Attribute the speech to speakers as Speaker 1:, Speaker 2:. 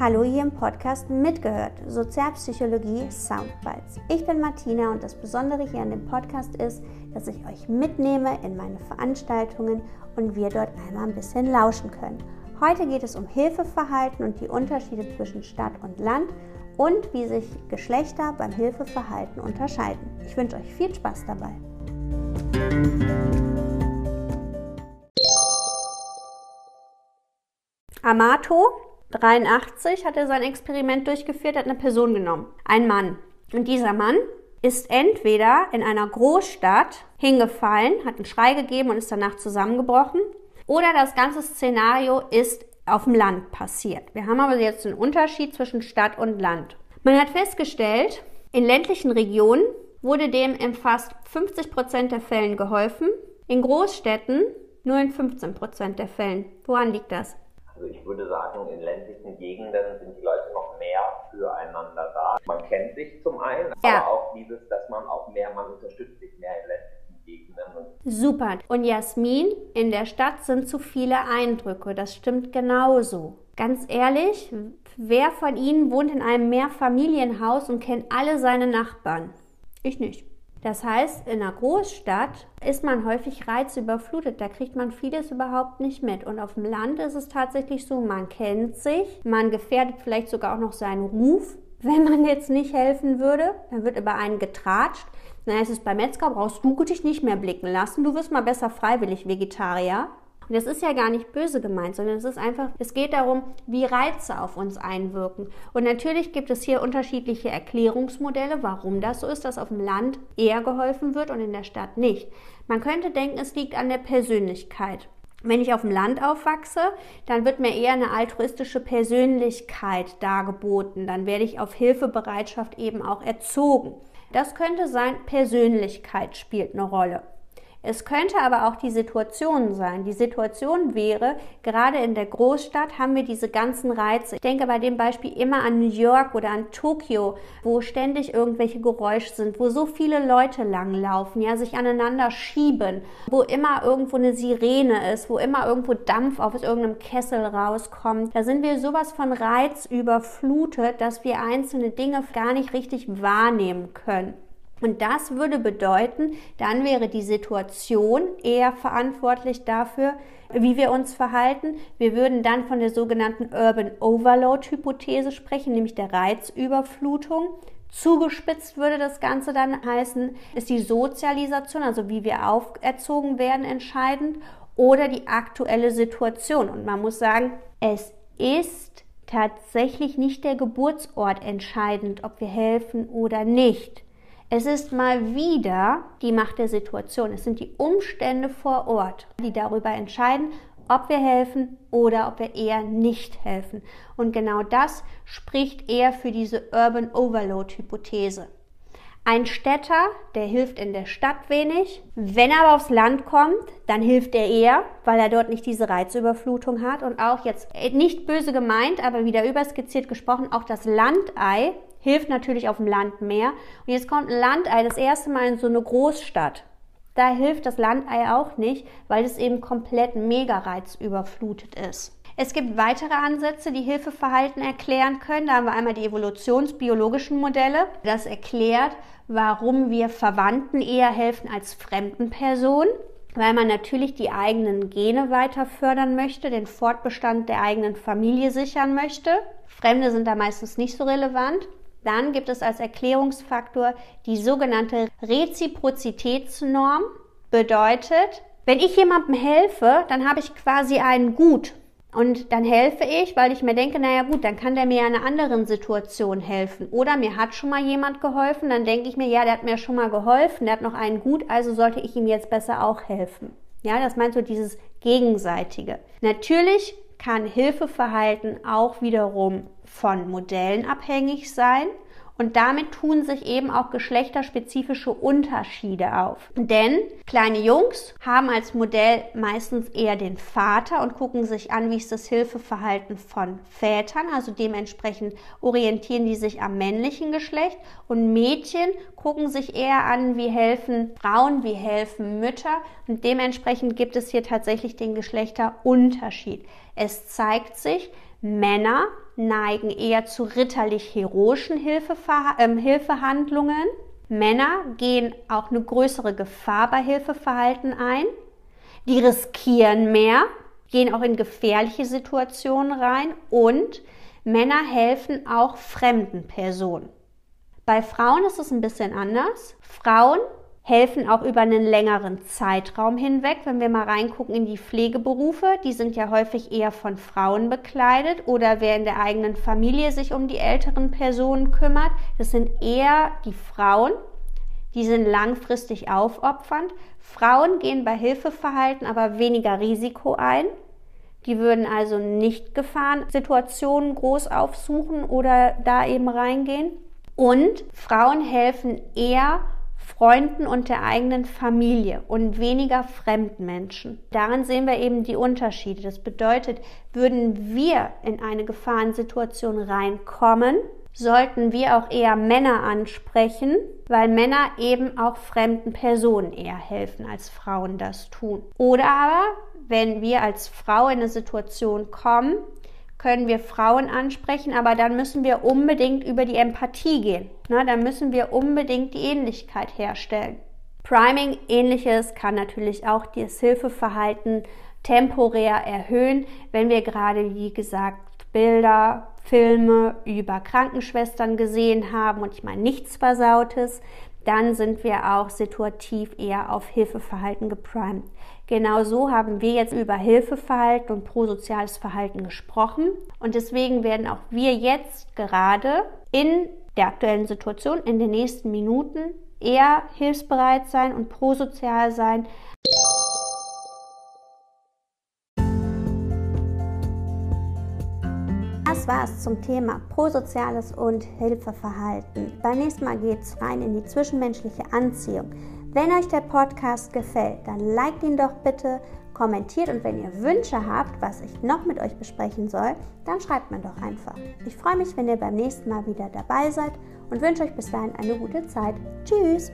Speaker 1: Hallo hier im Podcast Mitgehört, Sozialpsychologie Soundbites. Ich bin Martina und das Besondere hier an dem Podcast ist, dass ich euch mitnehme in meine Veranstaltungen und wir dort einmal ein bisschen lauschen können. Heute geht es um Hilfeverhalten und die Unterschiede zwischen Stadt und Land und wie sich Geschlechter beim Hilfeverhalten unterscheiden. Ich wünsche euch viel Spaß dabei. Amato 83 hat er sein Experiment durchgeführt, hat eine Person genommen, ein Mann. Und dieser Mann ist entweder in einer Großstadt hingefallen, hat einen Schrei gegeben und ist danach zusammengebrochen, oder das ganze Szenario ist auf dem Land passiert. Wir haben aber jetzt einen Unterschied zwischen Stadt und Land. Man hat festgestellt, in ländlichen Regionen wurde dem in fast 50 Prozent der Fällen geholfen, in Großstädten nur in 15 Prozent der Fällen. Woran liegt das?
Speaker 2: Also ich würde sagen, in ländlichen Gegenden sind die Leute noch mehr füreinander da. Man kennt sich zum einen, ja. aber auch dieses, dass man auch mehr, man unterstützt sich mehr in ländlichen Gegenden.
Speaker 1: Super. Und Jasmin, in der Stadt sind zu viele Eindrücke. Das stimmt genauso. Ganz ehrlich, wer von Ihnen wohnt in einem Mehrfamilienhaus und kennt alle seine Nachbarn? Ich nicht. Das heißt, in einer Großstadt ist man häufig reizüberflutet. Da kriegt man vieles überhaupt nicht mit. Und auf dem Land ist es tatsächlich so, man kennt sich, man gefährdet vielleicht sogar auch noch seinen Ruf, wenn man jetzt nicht helfen würde. Dann wird über einen getratscht. Dann heißt es, bei Metzger brauchst du dich nicht mehr blicken lassen. Du wirst mal besser freiwillig Vegetarier. Und das ist ja gar nicht böse gemeint, sondern es ist einfach, es geht darum, wie Reize auf uns einwirken. Und natürlich gibt es hier unterschiedliche Erklärungsmodelle, warum das so ist, dass auf dem Land eher geholfen wird und in der Stadt nicht. Man könnte denken, es liegt an der Persönlichkeit. Wenn ich auf dem Land aufwachse, dann wird mir eher eine altruistische Persönlichkeit dargeboten. Dann werde ich auf Hilfebereitschaft eben auch erzogen. Das könnte sein, Persönlichkeit spielt eine Rolle. Es könnte aber auch die Situation sein. Die Situation wäre, gerade in der Großstadt haben wir diese ganzen Reize. Ich denke bei dem Beispiel immer an New York oder an Tokio, wo ständig irgendwelche Geräusche sind, wo so viele Leute langlaufen, ja, sich aneinander schieben, wo immer irgendwo eine Sirene ist, wo immer irgendwo Dampf aus irgendeinem Kessel rauskommt. Da sind wir sowas von Reiz überflutet, dass wir einzelne Dinge gar nicht richtig wahrnehmen können. Und das würde bedeuten, dann wäre die Situation eher verantwortlich dafür, wie wir uns verhalten. Wir würden dann von der sogenannten Urban Overload Hypothese sprechen, nämlich der Reizüberflutung. Zugespitzt würde das Ganze dann heißen, ist die Sozialisation, also wie wir auferzogen werden, entscheidend oder die aktuelle Situation. Und man muss sagen, es ist tatsächlich nicht der Geburtsort entscheidend, ob wir helfen oder nicht. Es ist mal wieder die Macht der Situation. Es sind die Umstände vor Ort, die darüber entscheiden, ob wir helfen oder ob wir eher nicht helfen. Und genau das spricht eher für diese Urban Overload Hypothese. Ein Städter, der hilft in der Stadt wenig. Wenn er aber aufs Land kommt, dann hilft er eher, weil er dort nicht diese Reizüberflutung hat. Und auch jetzt nicht böse gemeint, aber wieder überskizziert gesprochen, auch das Landei hilft natürlich auf dem Land mehr. Und jetzt kommt ein Landei das erste Mal in so eine Großstadt. Da hilft das Landei auch nicht, weil es eben komplett Megareiz überflutet ist. Es gibt weitere Ansätze, die Hilfeverhalten erklären können. Da haben wir einmal die evolutionsbiologischen Modelle. Das erklärt, warum wir Verwandten eher helfen als fremden Personen weil man natürlich die eigenen Gene weiter fördern möchte, den Fortbestand der eigenen Familie sichern möchte. Fremde sind da meistens nicht so relevant. Dann gibt es als Erklärungsfaktor die sogenannte Reziprozitätsnorm. Bedeutet, wenn ich jemandem helfe, dann habe ich quasi einen Gut. Und dann helfe ich, weil ich mir denke, naja gut, dann kann der mir in einer anderen Situation helfen. Oder mir hat schon mal jemand geholfen, dann denke ich mir, ja, der hat mir schon mal geholfen, der hat noch einen Gut, also sollte ich ihm jetzt besser auch helfen. Ja, das meint so dieses Gegenseitige. Natürlich kann Hilfeverhalten auch wiederum von Modellen abhängig sein. Und damit tun sich eben auch geschlechterspezifische Unterschiede auf. Denn kleine Jungs haben als Modell meistens eher den Vater und gucken sich an, wie ist das Hilfeverhalten von Vätern. Also dementsprechend orientieren die sich am männlichen Geschlecht. Und Mädchen gucken sich eher an, wie helfen Frauen, wie helfen Mütter. Und dementsprechend gibt es hier tatsächlich den Geschlechterunterschied. Es zeigt sich, Männer neigen eher zu ritterlich-heroischen Hilfever äh, Hilfehandlungen. Männer gehen auch eine größere Gefahr bei Hilfeverhalten ein. Die riskieren mehr, gehen auch in gefährliche Situationen rein und Männer helfen auch fremden Personen. Bei Frauen ist es ein bisschen anders. Frauen helfen auch über einen längeren Zeitraum hinweg. Wenn wir mal reingucken in die Pflegeberufe, die sind ja häufig eher von Frauen bekleidet oder wer in der eigenen Familie sich um die älteren Personen kümmert, das sind eher die Frauen. Die sind langfristig aufopfernd. Frauen gehen bei Hilfeverhalten aber weniger Risiko ein. Die würden also nicht Gefahrensituationen groß aufsuchen oder da eben reingehen. Und Frauen helfen eher Freunden und der eigenen Familie und weniger fremden Menschen. Daran sehen wir eben die Unterschiede. Das bedeutet, würden wir in eine Gefahrensituation reinkommen, sollten wir auch eher Männer ansprechen, weil Männer eben auch fremden Personen eher helfen, als Frauen das tun. Oder aber, wenn wir als Frau in eine Situation kommen, können wir Frauen ansprechen, aber dann müssen wir unbedingt über die Empathie gehen. Na, dann müssen wir unbedingt die Ähnlichkeit herstellen. Priming ähnliches kann natürlich auch das Hilfeverhalten temporär erhöhen, wenn wir gerade, wie gesagt, Bilder, Filme über Krankenschwestern gesehen haben und ich meine nichts Versautes, dann sind wir auch situativ eher auf Hilfeverhalten geprimed. Genau so haben wir jetzt über Hilfeverhalten und prosoziales Verhalten gesprochen. Und deswegen werden auch wir jetzt gerade in der aktuellen Situation in den nächsten Minuten eher hilfsbereit sein und prosozial sein. Das war es zum Thema prosoziales und Hilfeverhalten. Beim nächsten Mal geht es rein in die zwischenmenschliche Anziehung. Wenn euch der Podcast gefällt, dann liked ihn doch bitte, kommentiert und wenn ihr Wünsche habt, was ich noch mit euch besprechen soll, dann schreibt mir doch einfach. Ich freue mich, wenn ihr beim nächsten Mal wieder dabei seid und wünsche euch bis dahin eine gute Zeit. Tschüss!